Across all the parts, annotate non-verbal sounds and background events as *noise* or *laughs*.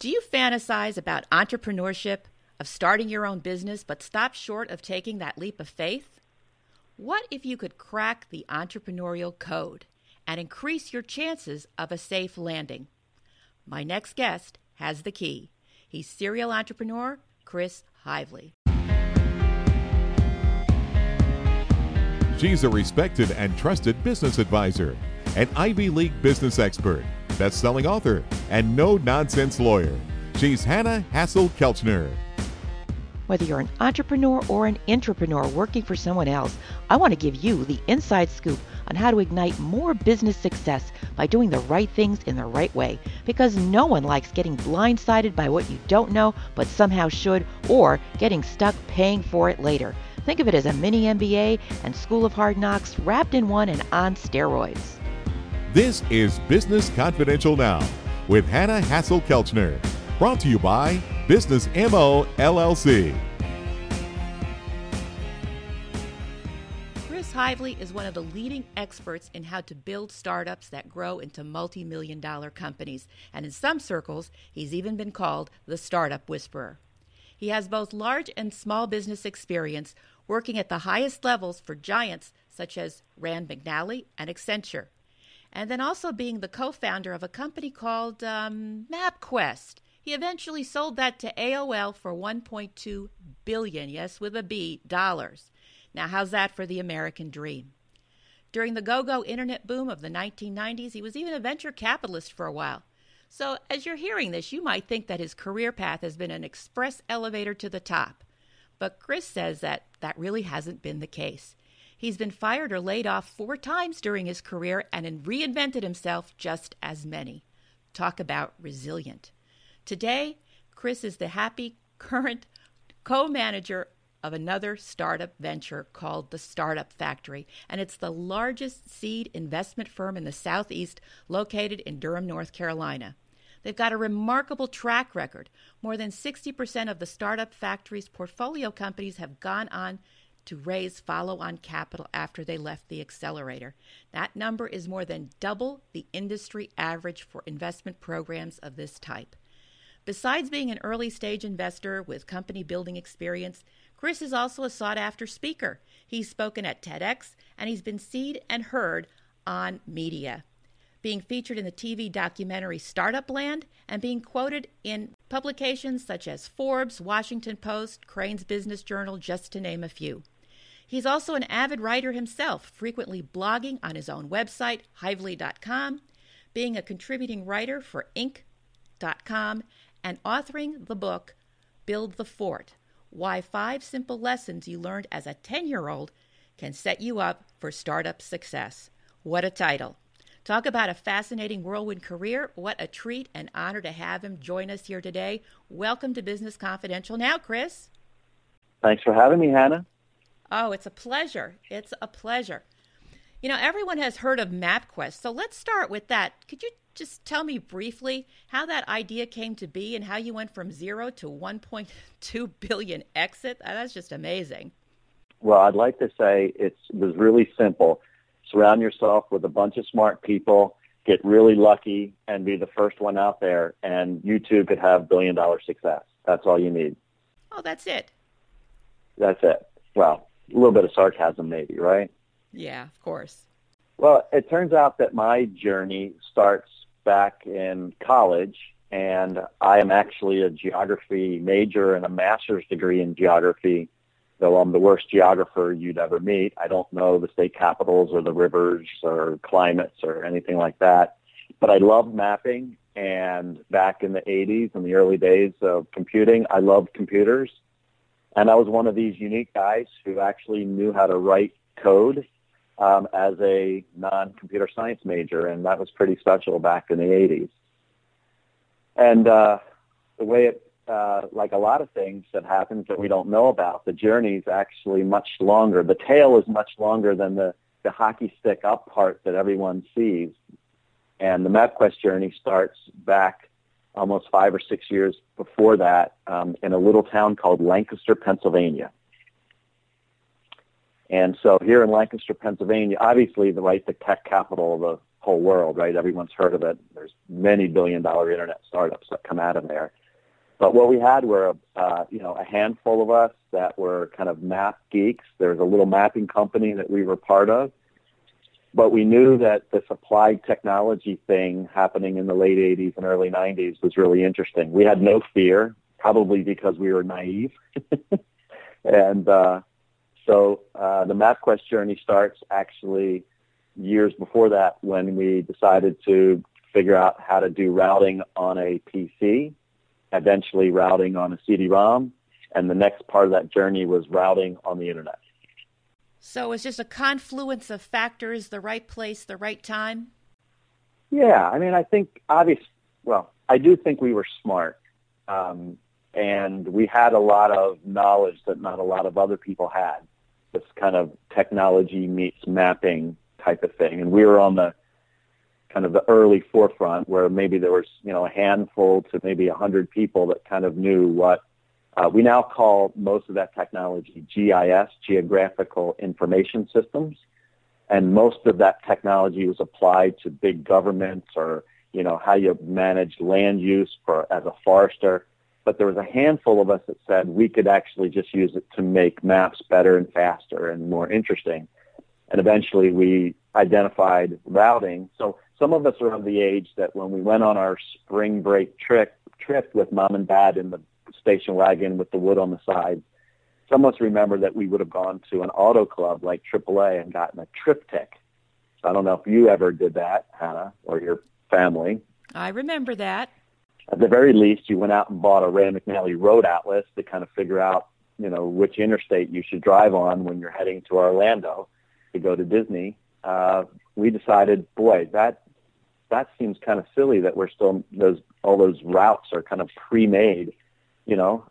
Do you fantasize about entrepreneurship, of starting your own business, but stop short of taking that leap of faith? What if you could crack the entrepreneurial code and increase your chances of a safe landing? My next guest has the key. He's serial entrepreneur Chris Heivly. She's a respected and trusted business advisor, an Ivy League business expert, best selling author, and no nonsense lawyer. She's Hannah Hassel Kelchner. Whether you're an entrepreneur or an entrepreneur working for someone else, I want to give you the inside scoop on how to ignite more business success by doing the right things in the right way. Because no one likes getting blindsided by what you don't know but somehow should, or getting stuck paying for it later. Think of it as a mini MBA and School of Hard Knocks wrapped in one and on steroids. This is Business Confidential Now with Hanna Hasl-Kelchner. Brought to you by Business MO LLC. Chris Heivly is one of the leading experts in how to build startups that grow into multi million dollar companies, and in some circles, he's even been called the Startup Whisperer. He has both large and small business experience working at the highest levels for giants such as Rand McNally and Accenture, and then also being the co founder of a company called um, MapQuest. He eventually sold that to AOL for 1.2 billion, yes, with a B, dollars. Now, how's that for the American dream? During the go go internet boom of the 1990s, he was even a venture capitalist for a while. So, as you're hearing this, you might think that his career path has been an express elevator to the top. But Chris says that that really hasn't been the case. He's been fired or laid off four times during his career and reinvented himself just as many. Talk about resilient. Today, Chris is the happy current co manager of another startup venture called the Startup Factory, and it's the largest seed investment firm in the Southeast, located in Durham, North Carolina. They've got a remarkable track record. More than 60% of the Startup Factory's portfolio companies have gone on to raise follow on capital after they left the accelerator. That number is more than double the industry average for investment programs of this type. Besides being an early stage investor with company building experience, Chris is also a sought after speaker. He's spoken at TEDx and he's been seen and heard on media, being featured in the TV documentary Startup Land and being quoted in publications such as Forbes, Washington Post, Crain's Business Journal, just to name a few. He's also an avid writer himself, frequently blogging on his own website, heivly.com, being a contributing writer for Inc.com, and authoring the book Build the Fort Why Five Simple Lessons You Learned as a 10 year old Can Set You Up for Startup Success. What a title! Talk about a fascinating whirlwind career. What a treat and honor to have him join us here today. Welcome to Business Confidential now, Chris. Thanks for having me, Hannah. Oh, it's a pleasure. It's a pleasure. You know, everyone has heard of MapQuest, so let's start with that. Could you just tell me briefly how that idea came to be and how you went from zero to 1.2 *laughs* billion exit? That's just amazing. Well, I'd like to say it was really simple. Surround yourself with a bunch of smart people, get really lucky, and be the first one out there, and you too could have billion dollar success. That's all you need. Oh, that's it. That's it. Well, a little bit of sarcasm, maybe, right? Yeah, of course. Well, it turns out that my journey starts back in college, and I am actually a geography major and a master's degree in geography. Though I'm the worst geographer you'd ever meet. I don't know the state capitals or the rivers or climates or anything like that. But I love mapping. And back in the 80s and the early days of computing, I loved computers. And I was one of these unique guys who actually knew how to write code um, as a non-computer science major, and that was pretty special back in the 80s. And uh, the way it, uh, like a lot of things that happens that we don't know about, the journey is actually much longer. The tail is much longer than the, the hockey stick up part that everyone sees. And the MapQuest journey starts back almost five or six years before that um, in a little town called Lancaster, Pennsylvania. And so here in Lancaster, Pennsylvania, obviously the right the tech capital of the whole world, right? Everyone's heard of it. There's many billion dollar internet startups that come out of there. But what we had were, uh, you know, a handful of us that were kind of map geeks. There was a little mapping company that we were part of. But we knew that this applied technology thing happening in the late 80s and early 90s was really interesting. We had no fear, probably because we were naive. *laughs* and uh, so uh, the MapQuest journey starts actually years before that when we decided to figure out how to do routing on a PC eventually routing on a CD-ROM, and the next part of that journey was routing on the internet. So it's just a confluence of factors, the right place, the right time? Yeah, I mean, I think obvious. Well, I do think we were smart, um, and we had a lot of knowledge that not a lot of other people had. This kind of technology meets mapping type of thing, and we were on the kind of the early forefront where maybe there was, you know, a handful to maybe a hundred people that kind of knew what uh, we now call most of that technology GIS, Geographical Information Systems. And most of that technology was applied to big governments or, you know, how you manage land use for as a forester. But there was a handful of us that said we could actually just use it to make maps better and faster and more interesting. And eventually we identified routing. So some of us are of the age that when we went on our spring break trip trip with mom and dad in the station wagon with the wood on the side, some of us remember that we would have gone to an auto club like AAA and gotten a TripTik. So I don't know if you ever did that, Hannah, or your family. I remember that. At the very least, you went out and bought a Rand McNally Road Atlas to kind of figure out, you know, which interstate you should drive on when you're heading to Orlando to go to Disney. Uh, we decided, boy, that that seems kind of silly that we're still those all those routes are kind of pre-made. You know,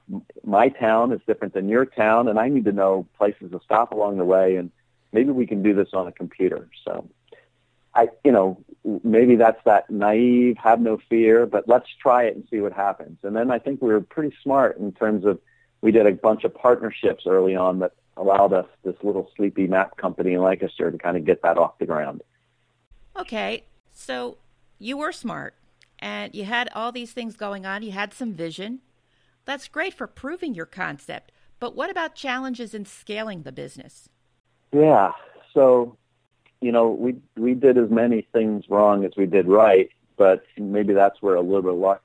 my town is different than your town, and I need to know places to stop along the way, and maybe we can do this on a computer. So, I, you know, maybe that's that naive, have no fear, but let's try it and see what happens. And then I think we were pretty smart in terms of we did a bunch of partnerships early on that allowed us this little sleepy map company in Lancaster to kind of get that off the ground. Okay, so you were smart and you had all these things going on. You had some vision. That's great for proving your concept. But what about challenges in scaling the business? Yeah. So, you know, we we did as many things wrong as we did right, but maybe that's where a little bit of luck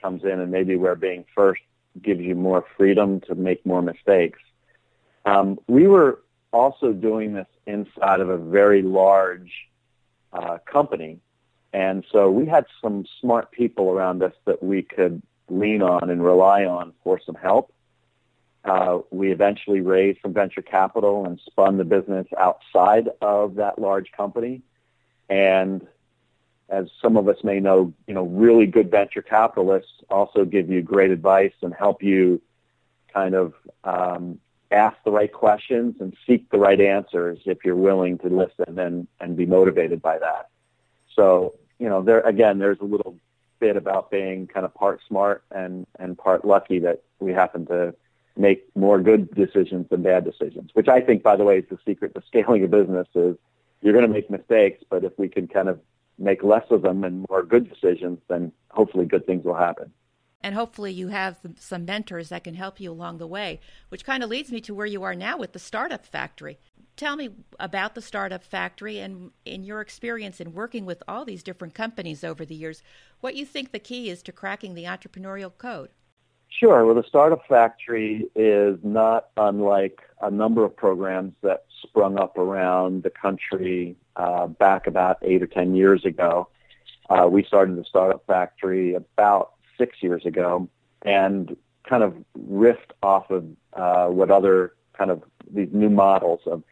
comes in, and maybe where being first gives you more freedom to make more mistakes. Um, we were also doing this inside of a very large uh, company and so we had some smart people around us that we could lean on and rely on for some help. Uh, we eventually raised some venture capital and spun the business outside of that large company. And as some of us may know, you know, really good venture capitalists also give you great advice and help you kind of um, ask the right questions and seek the right answers if you're willing to listen and, and be motivated by that. So, you know, there again, there's a little bit about being kind of part smart and and part lucky that we happen to make more good decisions than bad decisions. Which I think, by the way, is the secret to scaling a business is you're going to make mistakes, but if we can kind of make less of them and more good decisions, then hopefully good things will happen. And hopefully you have some mentors that can help you along the way, which kind of leads me to where you are now with the startup factory. Tell me about the startup factory and in your experience in working with all these different companies over the years what you think the key is to cracking the entrepreneurial code? Sure. Well the startup factory is not unlike a number of programs that sprung up around the country uh, back about eight or ten years ago uh, we started the startup factory about six years ago and kind of riffed off of uh, what other kind of these new models of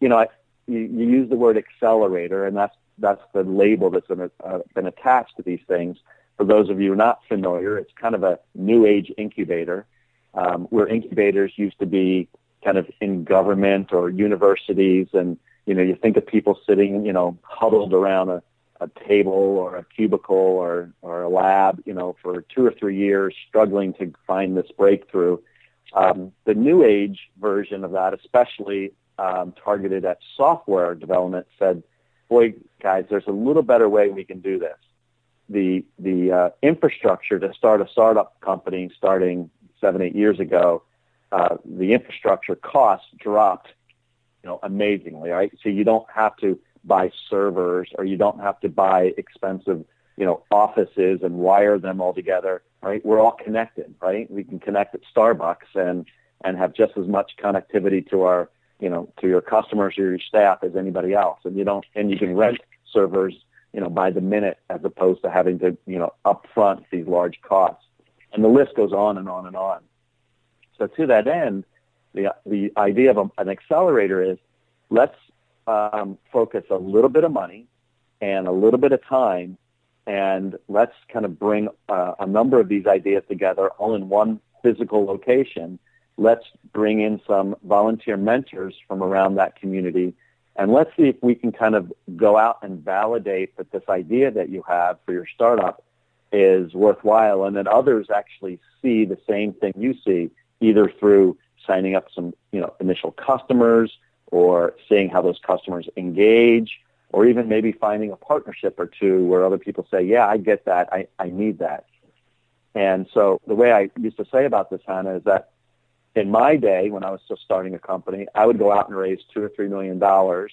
you know, I, you, you use the word accelerator, and that's that's the label that's been, uh, been attached to these things. For those of you not familiar, it's kind of a new age incubator, um, where incubators used to be kind of in government or universities, and you know, you think of people sitting, you know, huddled around a, a table or a cubicle or or a lab, you know, for two or three years, struggling to find this breakthrough. Um, the new age version of that, especially um, targeted at software development said, boy, guys, there's a little better way we can do this. The the uh, infrastructure to start a startup company starting seven eight years ago, uh, the infrastructure costs dropped, you know, amazingly. Right, so you don't have to buy servers or you don't have to buy expensive, you know, offices and wire them all together. Right, we're all connected. Right, we can connect at Starbucks and and have just as much connectivity to our you know, to your customers or your staff as anybody else. And you don't, and you can rent servers, you know, by the minute as opposed to having to, you know, upfront these large costs. And the list goes on and on and on. So to that end, the, the idea of a, an accelerator is let's um, focus a little bit of money and a little bit of time and let's kind of bring uh, a number of these ideas together all in one physical location. Let's bring in some volunteer mentors from around that community and let's see if we can kind of go out and validate that this idea that you have for your startup is worthwhile and that others actually see the same thing you see either through signing up some you know initial customers or seeing how those customers engage or even maybe finding a partnership or two where other people say yeah i get that i, I need that and so the way i used to say about this hannah is that in my day, when I was just starting a company, I would go out and raise two or three million dollars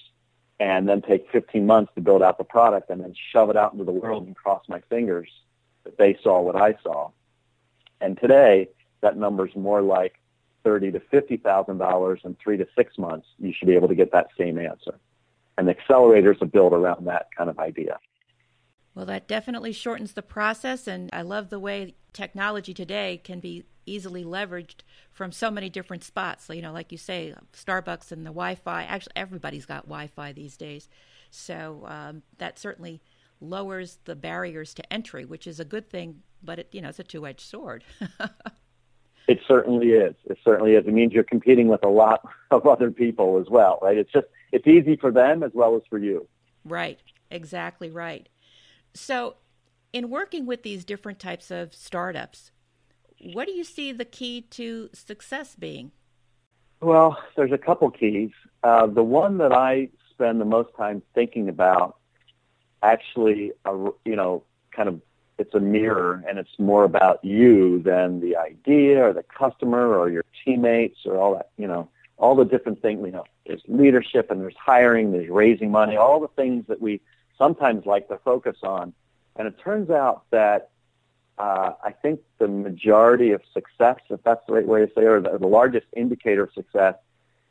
and then take 15 months to build out the product and then shove it out into the world and cross my fingers that they saw what I saw. And today, that number is more like thirty to fifty thousand dollars in three to six months. You should be able to get that same answer. And the accelerators are built around that kind of idea. Well, that definitely shortens the process, and I love the way technology today can be easily leveraged from so many different spots. So, you know, like you say, Starbucks and the Wi-Fi. Actually, everybody's got Wi-Fi these days, so um, that certainly lowers the barriers to entry, which is a good thing. But it, you know, it's a two-edged sword. *laughs* it certainly is. It certainly is. It means you're competing with a lot *laughs* of other people as well, right? It's just it's easy for them as well as for you. Right. Exactly right. So, in working with these different types of startups, what do you see the key to success being? Well, there's a couple keys. Uh, the one that I spend the most time thinking about, actually, uh, you know, kind of, it's a mirror, and it's more about you than the idea or the customer or your teammates or all that. You know, all the different things. You know, there's leadership and there's hiring, there's raising money, all the things that we sometimes like to focus on. And it turns out that uh, I think the majority of success, if that's the right way to say it, or the, the largest indicator of success,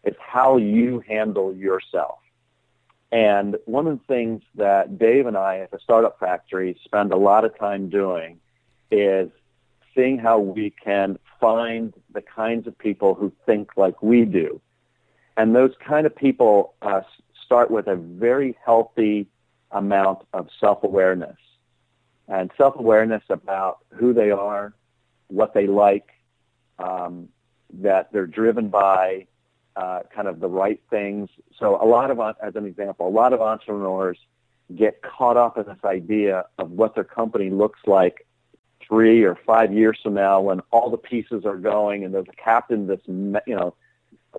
is how you handle yourself. And one of the things that Dave and I at the Startup Factory spend a lot of time doing is seeing how we can find the kinds of people who think like we do. And those kind of people uh, start with a very healthy amount of self-awareness and self-awareness about who they are, what they like, um, that they're driven by uh, kind of the right things. So a lot of, as an example, a lot of entrepreneurs get caught up in this idea of what their company looks like three or five years from now when all the pieces are going and there's a captain this you know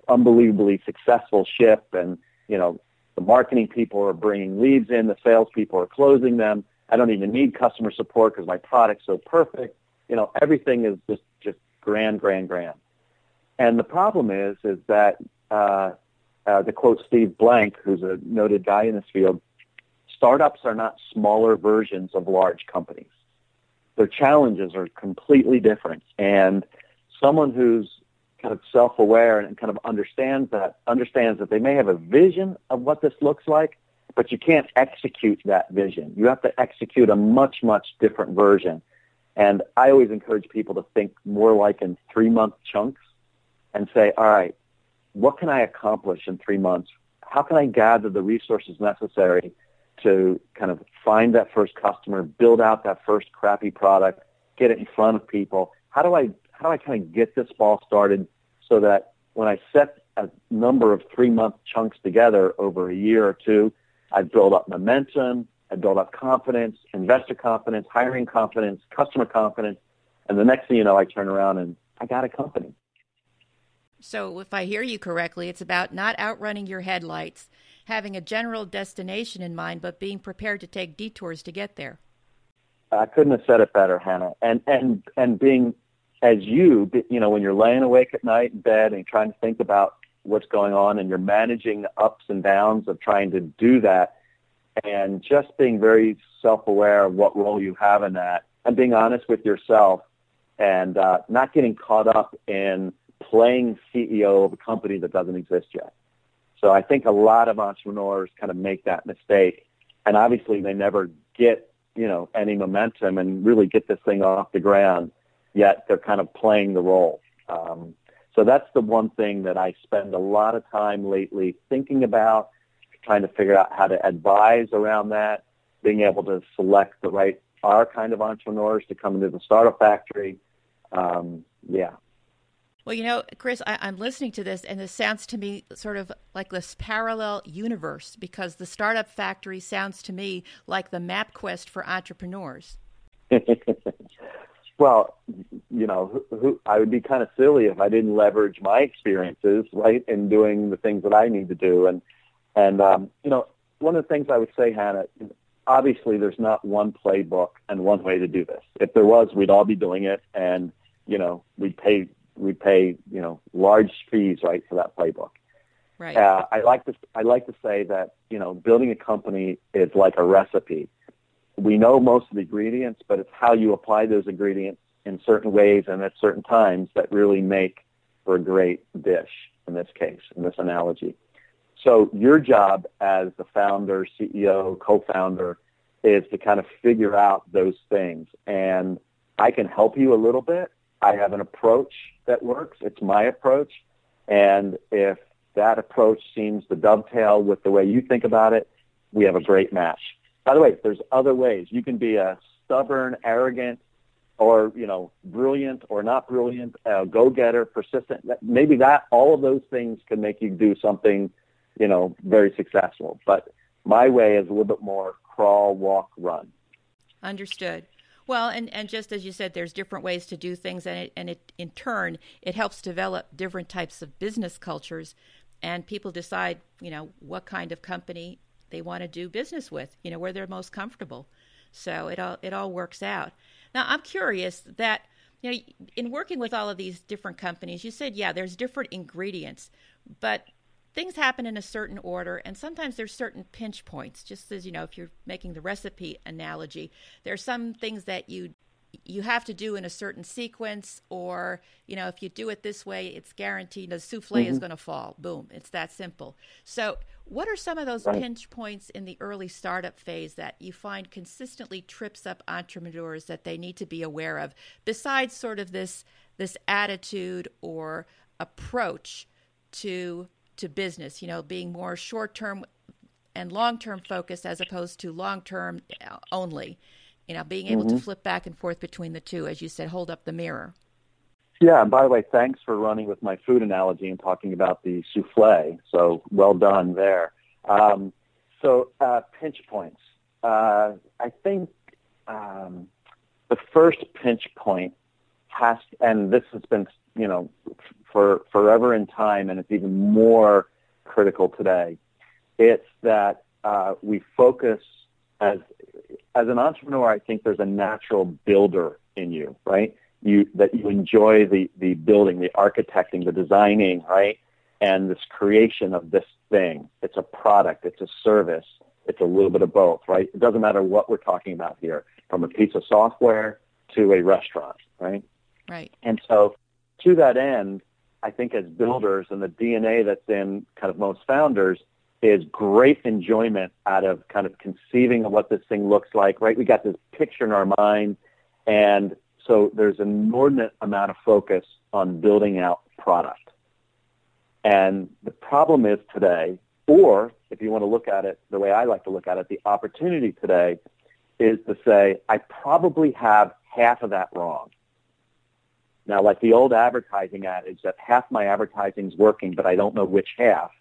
unbelievably successful ship and you know the marketing people are bringing leads in the sales people are closing them I don't even need customer support because my product's so perfect. You know, everything is just just grand, grand, grand. And the problem is, is that uh, uh, to quote Steve Blank, who's a noted guy in this field, startups are not smaller versions of large companies. Their challenges are completely different. And someone who's kind of self-aware and kind of understands that, understands that they may have a vision of what this looks like, but you can't execute that vision. You have to execute a much, much different version. And I always encourage people to think more like in three month chunks and say, all right, what can I accomplish in three months? How can I gather the resources necessary to kind of find that first customer, build out that first crappy product, get it in front of people? How do I, how do I kind of get this ball started so that when I set a number of three month chunks together over a year or two, I build up momentum. I build up confidence, investor confidence, hiring confidence, customer confidence. And the next thing you know, I turn around and I got a company. So, if I hear you correctly, it's about not outrunning your headlights having a general destination in mind, but being prepared to take detours to get there. I couldn't have said it better, Hannah. And and and being as you, you know, when you're laying awake at night in bed and trying to think about what's going on, and you're managing the ups and downs of trying to do that, and just being very self-aware of what role you have in that, and being honest with yourself, and uh, not getting caught up in playing CEO of a company that doesn't exist yet. So I think a lot of entrepreneurs kind of make that mistake, and obviously they never get you know any momentum and really get this thing off the ground. Yet they're kind of playing the role. Um, so that's the one thing that I spend a lot of time lately thinking about, trying to figure out how to advise around that, being able to select the right our kind of entrepreneurs to come into the startup factory. Um, yeah, well, you know, Chris, I, am listening to this, and this sounds to me sort of like this parallel universe because the startup factory sounds to me like the map quest for entrepreneurs. *laughs* well, you know, who, who, I would be kind of silly if I didn't leverage my experiences, right, in doing the things that I need to do. And and um, you know, one of the things I would say, Hannah, obviously, there's not one playbook and one way to do this. If there was, we'd all be doing it, and you know, we'd pay we pay you know large fees right for that playbook. Right. Uh, I like to I like to say that you know building a company is like a recipe. We know most of the ingredients, but it's how you apply those ingredients in certain ways and at certain times that really make for a great dish. In this case, in this analogy. So your job as the founder, CEO, co-founder is to kind of figure out those things. And I can help you a little bit. I have an approach that works. It's my approach. And if that approach seems to dovetail with the way you think about it, we have a great match. By the way, there's other ways. You can be a stubborn, arrogant, or you know, brilliant or not brilliant, uh, go-getter, persistent. Maybe that all of those things can make you do something, you know, very successful. But my way is a little bit more crawl, walk, run. Understood. Well, and, and just as you said, there's different ways to do things, and it, and it in turn it helps develop different types of business cultures, and people decide, you know, what kind of company they want to do business with, you know, where they're most comfortable. So it all it all works out. Now I'm curious that you know in working with all of these different companies, you said yeah, there's different ingredients, but things happen in a certain order and sometimes there's certain pinch points just as you know if you're making the recipe analogy there are some things that you you have to do in a certain sequence or you know if you do it this way it's guaranteed the souffle mm-hmm. is going to fall boom it's that simple so what are some of those right. pinch points in the early startup phase that you find consistently trips up entrepreneurs that they need to be aware of besides sort of this this attitude or approach to to business, you know, being more short term and long term focused as opposed to long term only. You know, being able mm-hmm. to flip back and forth between the two, as you said, hold up the mirror. Yeah, and by the way, thanks for running with my food analogy and talking about the souffle. So well done there. Um, so uh, pinch points. Uh, I think um, the first pinch point has, and this has been, you know, for forever in time, and it's even more critical today. It's that uh, we focus as as an entrepreneur. I think there's a natural builder in you, right? You that you enjoy the the building, the architecting, the designing, right? And this creation of this thing. It's a product. It's a service. It's a little bit of both, right? It doesn't matter what we're talking about here, from a piece of software to a restaurant, right? Right. And so, to that end, I think as builders and the DNA that's in kind of most founders is great enjoyment out of kind of conceiving of what this thing looks like, right? We got this picture in our mind. And so there's an inordinate amount of focus on building out product. And the problem is today, or if you want to look at it the way I like to look at it, the opportunity today is to say, I probably have half of that wrong. Now, like the old advertising adage that half my advertising is working, but I don't know which half.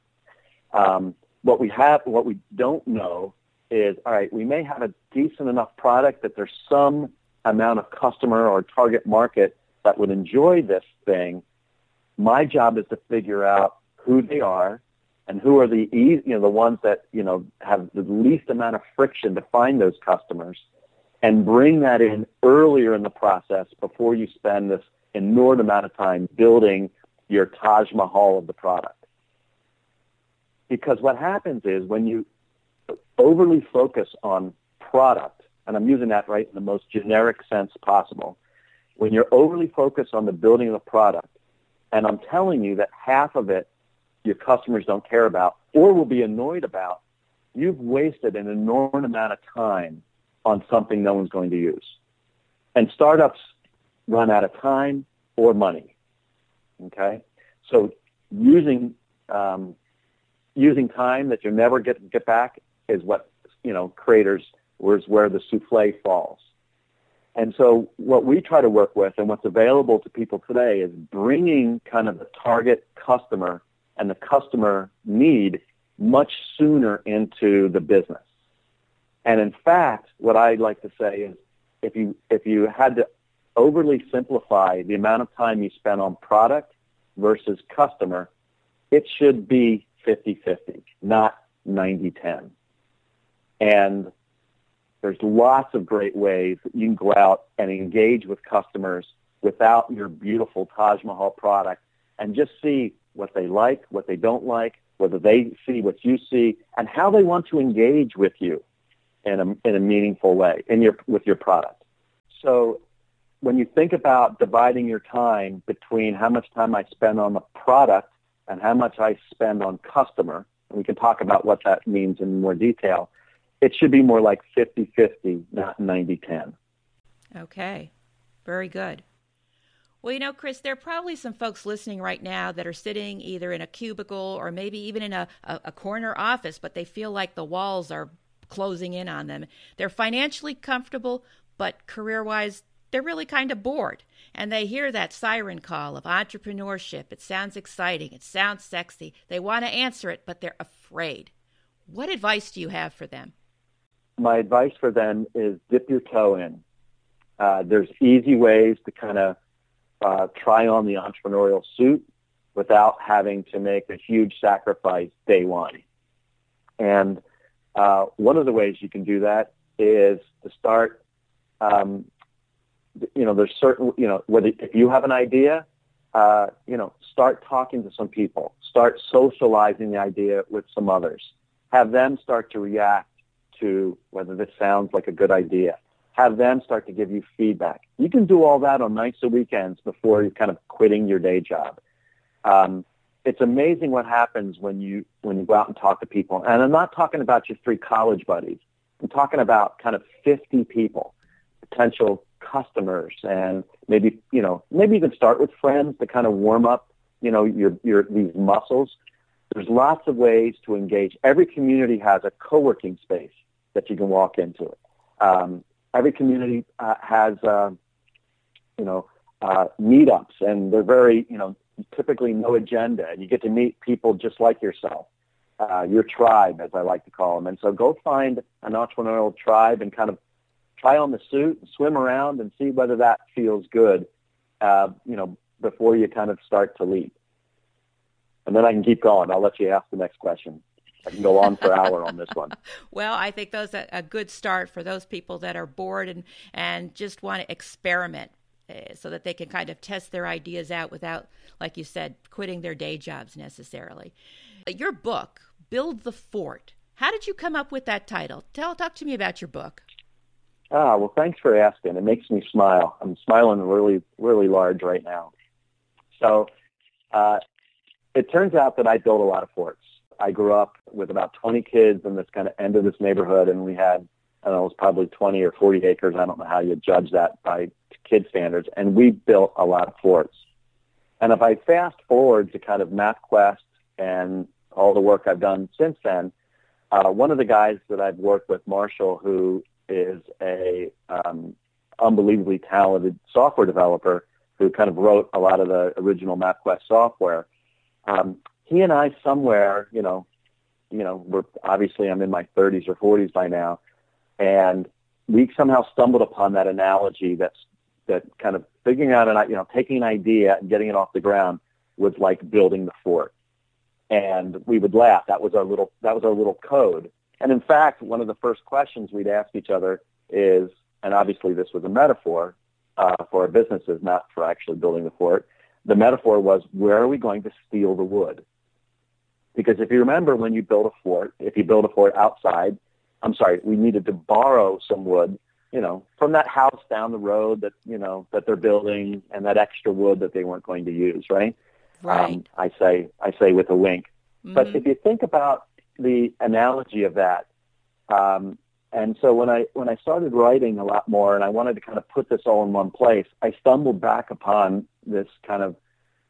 Um, what we have, what we don't know is, all right, we may have a decent enough product that there's some amount of customer or target market that would enjoy this thing. My job is to figure out who they are and who are the easy, you know, the ones that, you know, have the least amount of friction to find those customers and bring that in earlier in the process before you spend this inordinate amount of time building your Taj Mahal of the product. Because what happens is when you overly focus on product, and I'm using that right in the most generic sense possible, when you're overly focused on the building of the product, and I'm telling you that half of it your customers don't care about or will be annoyed about, you've wasted an enormous amount of time on something no one's going to use. And startups run out of time or money. Okay? So using um, using time that you never get get back is what you know creators was where the souffle falls. And so what we try to work with and what's available to people today is bringing kind of the target customer and the customer need much sooner into the business. And in fact, what I'd like to say is if you, if you had to overly simplify the amount of time you spend on product versus customer, it should be 50-50, not 90-10. And there's lots of great ways that you can go out and engage with customers without your beautiful Taj Mahal product and just see what they like, what they don't like, whether they see what you see, and how they want to engage with you in a, in a meaningful way in your, with your product. So when you think about dividing your time between how much time I spend on the product and how much I spend on customer, and we can talk about what that means in more detail, it should be more like 50-50, not 90-10. Okay, very good. Well, you know, Chris, there are probably some folks listening right now that are sitting either in a cubicle or maybe even in a, a, a corner office, but they feel like the walls are closing in on them. They're financially comfortable, but career wise, they're really kind of bored. And they hear that siren call of entrepreneurship. It sounds exciting, it sounds sexy. They want to answer it, but they're afraid. What advice do you have for them? My advice for them is dip your toe in. Uh, there's easy ways to kind of uh, try on the entrepreneurial suit without having to make a huge sacrifice day one. And uh, one of the ways you can do that is to start um, you know, there's certain, you know, whether if you have an idea, uh, you know, start talking to some people, start socializing the idea with some others, have them start to react to whether this sounds like a good idea, have them start to give you feedback. You can do all that on nights or weekends before you're kind of quitting your day job. Um, it's amazing what happens when you when you go out and talk to people. And I'm not talking about your three college buddies. I'm talking about kind of 50 people, potential customers and maybe, you know, maybe even start with friends to kind of warm up, you know, your, your, these muscles. There's lots of ways to engage. Every community has a co-working space that you can walk into. Um, every community uh, has, uh, you know, uh, meetups and they're very, you know, typically no agenda and you get to meet people just like yourself. Uh, your tribe, as I like to call them. And so go find an entrepreneurial tribe and kind of try on the suit, swim around, and see whether that feels good. Uh, you know, before you kind of start to leap. And then I can keep going. I'll let you ask the next question. I can go on for an hour on this one. *laughs* well, I think those are a good start for those people that are bored and, and just want to experiment uh, so that they can kind of test their ideas out without, like you said, quitting their day jobs necessarily. Your book, Build the Fort, how did you come up with that title? Tell, talk to me about your book. Ah, well, thanks for asking. It makes me smile. I'm smiling really, really large right now. So, uh, it turns out that I built a lot of forts. I grew up with about 20 kids in this kind of end of this neighborhood, and we had, I don't know, it was probably 20 or 40 acres. I don't know how you judge that by kid standards. And we built a lot of forts. And if I fast forward to kind of MapQuest and all the work I've done since then, uh, one of the guys that I've worked with, Marshall, who is a um, unbelievably talented software developer who kind of wrote a lot of the original MapQuest software. Um, he and I somewhere, you know, you know, we're obviously I'm in my 30s or 40s by now, and we somehow stumbled upon that analogy that's that kind of figuring out an you know taking an idea and getting it off the ground was like building the fort. and we would laugh. That was our little that was our little code. And in fact, one of the first questions we'd ask each other is, and obviously this was a metaphor uh, for our businesses, not for actually building the fort. The metaphor was, where are we going to steal the wood? Because if you remember when you build a fort, if you build a fort outside, I'm sorry, we needed to borrow some wood, you know, from that house down the road that, you know, that they're building and that extra wood that they weren't going to use, right? Right. Um, I say, I say with a wink. Mm-hmm. But if you think about the analogy of that, um, and so when I when I started writing a lot more, and I wanted to kind of put this all in one place, I stumbled back upon this kind of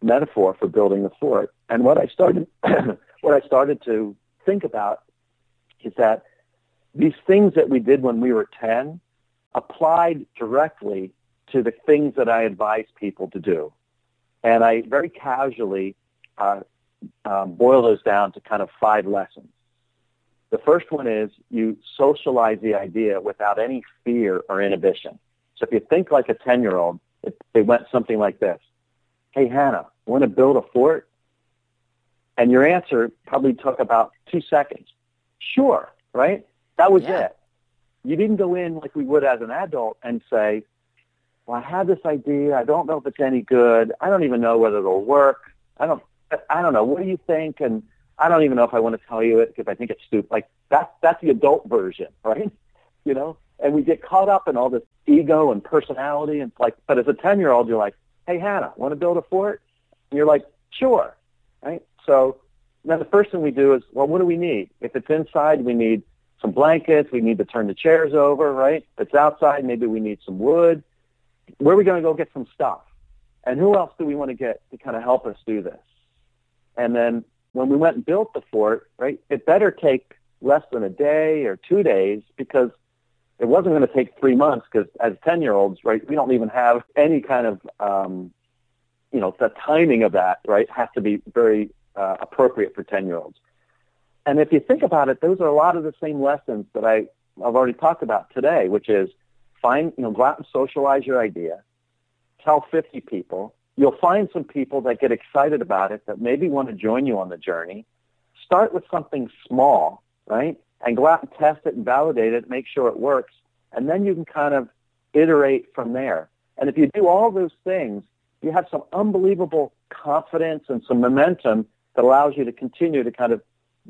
metaphor for building the fort. And what I started *clears throat* what I started to think about is that these things that we did when we were ten applied directly to the things that I advise people to do. And I very casually uh, um, boil those down to kind of five lessons. The first one is you socialize the idea without any fear or inhibition. So if you think like a 10 year old, it, it went something like this. Hey, Hannah, want to build a fort? And your answer probably took about two seconds. Sure, right? That was yeah. it. You didn't go in like we would as an adult and say, well, I have this idea. I don't know if it's any good. I don't even know whether it'll work. I don't, I don't know. What do you think? And I don't even know if I want to tell you it because I think it's stupid. Like that's that's the adult version, *laughs* right? You know, and we get caught up in all this ego and personality, and like, but as a ten year old, you're like, hey Hannah, want to build a fort? And you're like, sure, right? So then the first thing we do is, well, what do we need? If it's inside, we need some blankets. We need to turn the chairs over, right? If it's outside, maybe we need some wood. Where are we going to go get some stuff? And who else do we want to get to kind of help us do this? And then when we went and built the fort, right, it better take less than a day or two days because it wasn't going to take three months because as 10 year olds, right, we don't even have any kind of, um, you know, the timing of that, right, has to be very uh, appropriate for 10 year olds. And if you think about it, those are a lot of the same lessons that I, I've already talked about today, which is find, you know, go out and socialize your idea, tell 50 people, You'll find some people that get excited about it that maybe want to join you on the journey. Start with something small, right? And go out and test it and validate it, make sure it works. And then you can kind of iterate from there. And if you do all those things, you have some unbelievable confidence and some momentum that allows you to continue to kind of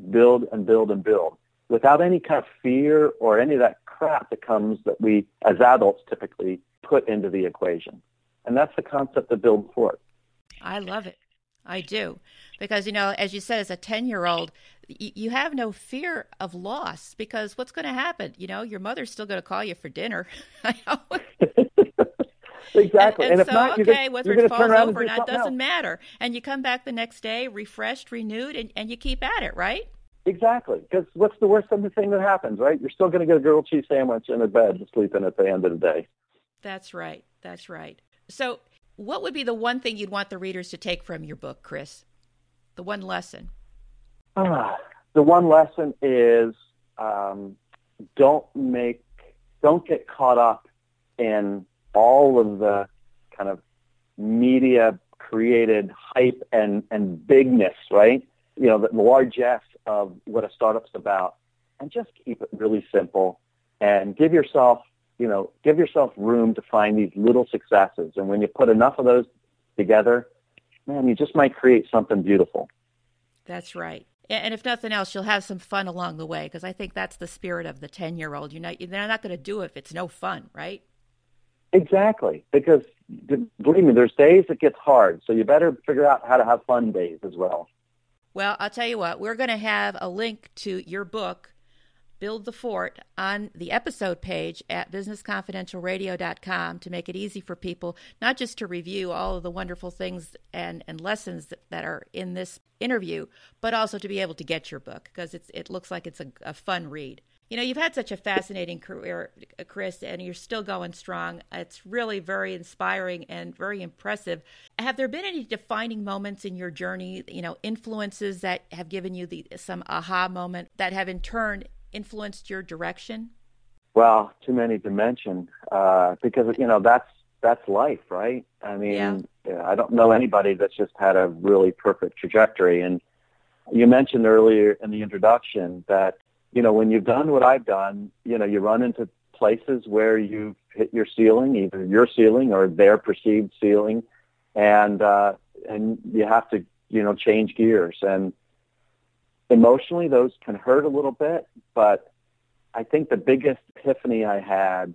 build and build and build without any kind of fear or any of that crap that comes that we as adults typically put into the equation. And that's the concept of build fort. I love it. I do. Because, you know, as you said, as a 10 year old, you have no fear of loss because what's going to happen? You know, your mother's still going to call you for dinner. *laughs* *laughs* exactly. And, and, and if so, not, okay, you're, whether it falls over or not doesn't else. matter. And you come back the next day refreshed, renewed, and, and you keep at it, right? Exactly. Because what's the worst thing that happens, right? You're still going to get a grilled cheese sandwich in a bed to sleep in at the end of the day. That's right. That's right. So what would be the one thing you'd want the readers to take from your book, Chris? The one lesson. Uh, the one lesson is um, don't make, don't get caught up in all of the kind of media created hype and, and bigness, right? You know, the largesse of what a startup's about and just keep it really simple and give yourself you know, give yourself room to find these little successes. And when you put enough of those together, man, you just might create something beautiful. That's right. And if nothing else, you'll have some fun along the way because I think that's the spirit of the 10 year old. You're not, they're not going to do it if it's no fun, right? Exactly. Because believe me, there's days it gets hard. So you better figure out how to have fun days as well. Well, I'll tell you what, we're going to have a link to your book Build the Fort on the episode page at businessconfidentialradio.com to make it easy for people not just to review all of the wonderful things and, and lessons that, that are in this interview, but also to be able to get your book because it's it looks like it's a, a fun read. You know, you've had such a fascinating career, Chris, and you're still going strong. It's really very inspiring and very impressive. Have there been any defining moments in your journey, you know, influences that have given you the some aha moment that have in turn influenced your direction? Well, too many to mention uh, because you know that's that's life, right? I mean, yeah. I don't know anybody that's just had a really perfect trajectory, and You mentioned earlier in the introduction that, you know, when you've done what I've done, you know, you run into places where you've hit your ceiling, either your ceiling or their perceived ceiling, and uh, and you have to, you know, change gears. And emotionally, those can hurt a little bit, but I think the biggest epiphany I had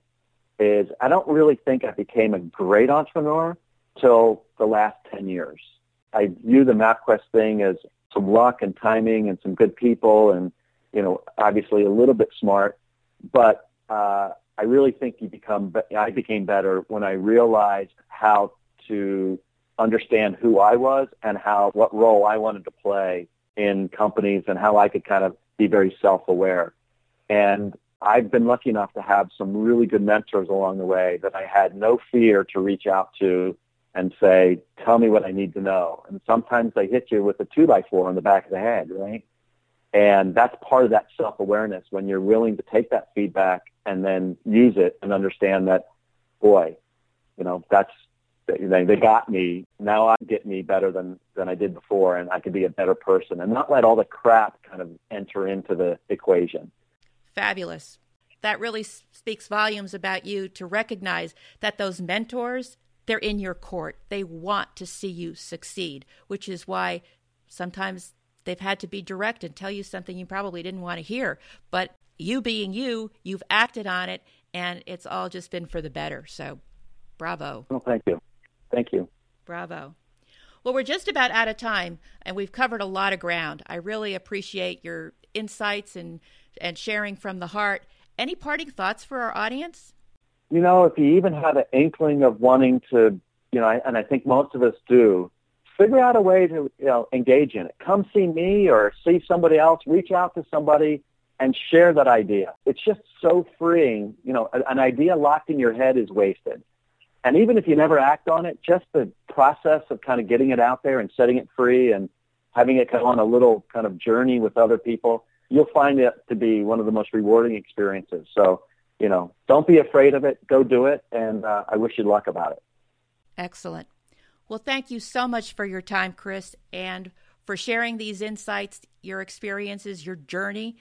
is I don't really think I became a great entrepreneur till the last 10 years. I view the MapQuest thing as some luck and timing and some good people and, you know, obviously a little bit smart, but, uh, I really think you become, I became better when I realized how to understand who I was and how, what role I wanted to play in companies and how I could kind of be very self-aware. And I've been lucky enough to have some really good mentors along the way that I had no fear to reach out to and say, tell me what I need to know. And sometimes they hit you with a two by four on the back of the head, right? And that's part of that self-awareness when you're willing to take that feedback and then use it and understand that, boy, you know, that's, they, they got me. Now I get me better than, than I did before and I can be a better person and not let all the crap kind of enter into the equation. Fabulous. That really speaks volumes about you to recognize that those mentors, they're in your court. They want to see you succeed, which is why sometimes they've had to be direct and tell you something you probably didn't want to hear. But you being you, you've acted on it, and it's all just been for the better. So, bravo. Well, thank you. Thank you. Bravo. Well, we're just about out of time, and we've covered a lot of ground. I really appreciate your insights and and sharing from the heart. Any parting thoughts for our audience? You know, if you even have an inkling of wanting to, you know, and I think most of us do, figure out a way to, you know, engage in it. Come see me or see somebody else. Reach out to somebody and share that idea. It's just so freeing. You know, an idea locked in your head is wasted. And even if you never act on it, just the process of kind of getting it out there and setting it free and having it go on a little kind of journey with other people, you'll find it to be one of the most rewarding experiences. So, you know, don't be afraid of it. Go do it. And uh, I wish you luck about it. Excellent. Well, thank you so much for your time, Chris, and for sharing these insights, your experiences, your journey.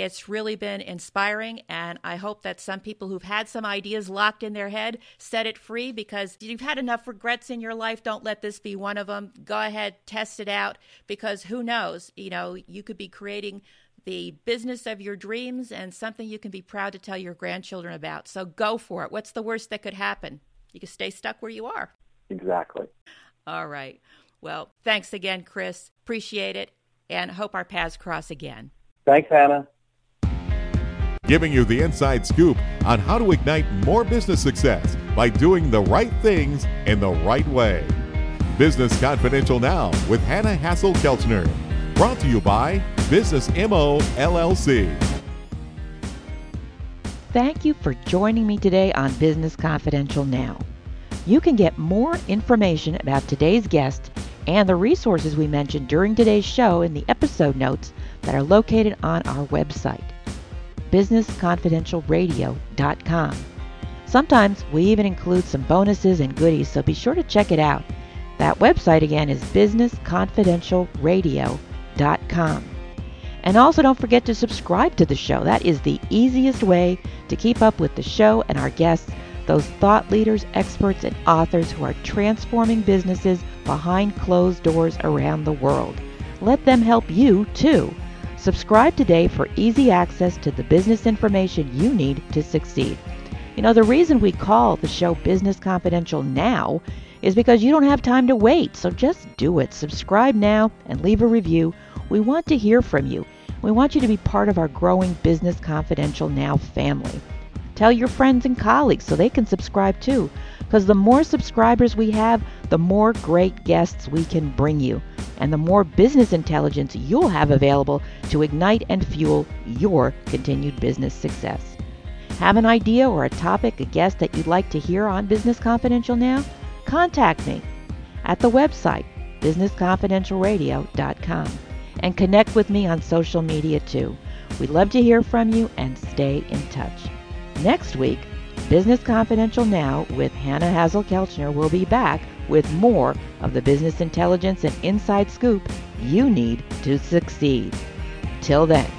It's really been inspiring, and I hope that some people who've had some ideas locked in their head set it free because you've had enough regrets in your life. Don't let this be one of them. Go ahead, test it out because who knows? You know, you could be creating the business of your dreams and something you can be proud to tell your grandchildren about. So go for it. What's the worst that could happen? You can stay stuck where you are. Exactly. All right. Well, thanks again, Chris. Appreciate it and hope our paths cross again. Thanks, Hanna. Giving you the inside scoop on how to ignite more business success by doing the right things in the right way. Business Confidential Now with Hanna Hasl-Kelchner. Brought to you by Business MO LLC. Thank you for joining me today on Business Confidential Now. You can get more information about today's guest and the resources we mentioned during today's show in the episode notes that are located on our website, businessconfidentialradio.com. Sometimes we even include some bonuses and goodies, so be sure to check it out. That website again is businessconfidentialradio.com and also don't forget to subscribe to the show. That is the easiest way to keep up with the show and our guests, those thought leaders, experts, and authors who are transforming businesses behind closed doors around the world. Let them help you too. Subscribe today for easy access to the business information you need to succeed. You know, the reason we call the show Business Confidential now is because you don't have time to wait. So just do it. Subscribe now and leave a review. We want to hear from you. We want you to be part of our growing Business Confidential Now family. Tell your friends and colleagues so they can subscribe too, because the more subscribers we have, the more great guests we can bring you, and the more business intelligence you'll have available to ignite and fuel your continued business success. Have an idea or a topic, a guest that you'd like to hear on Business Confidential Now? Contact me at the website businessconfidentialradio.com and connect with me on social media too. We'd love to hear from you and stay in touch. Next week, Business Confidential Now with Hanna Hasl-Kelchner will be back with more of the business intelligence and inside scoop you need to succeed. Till then,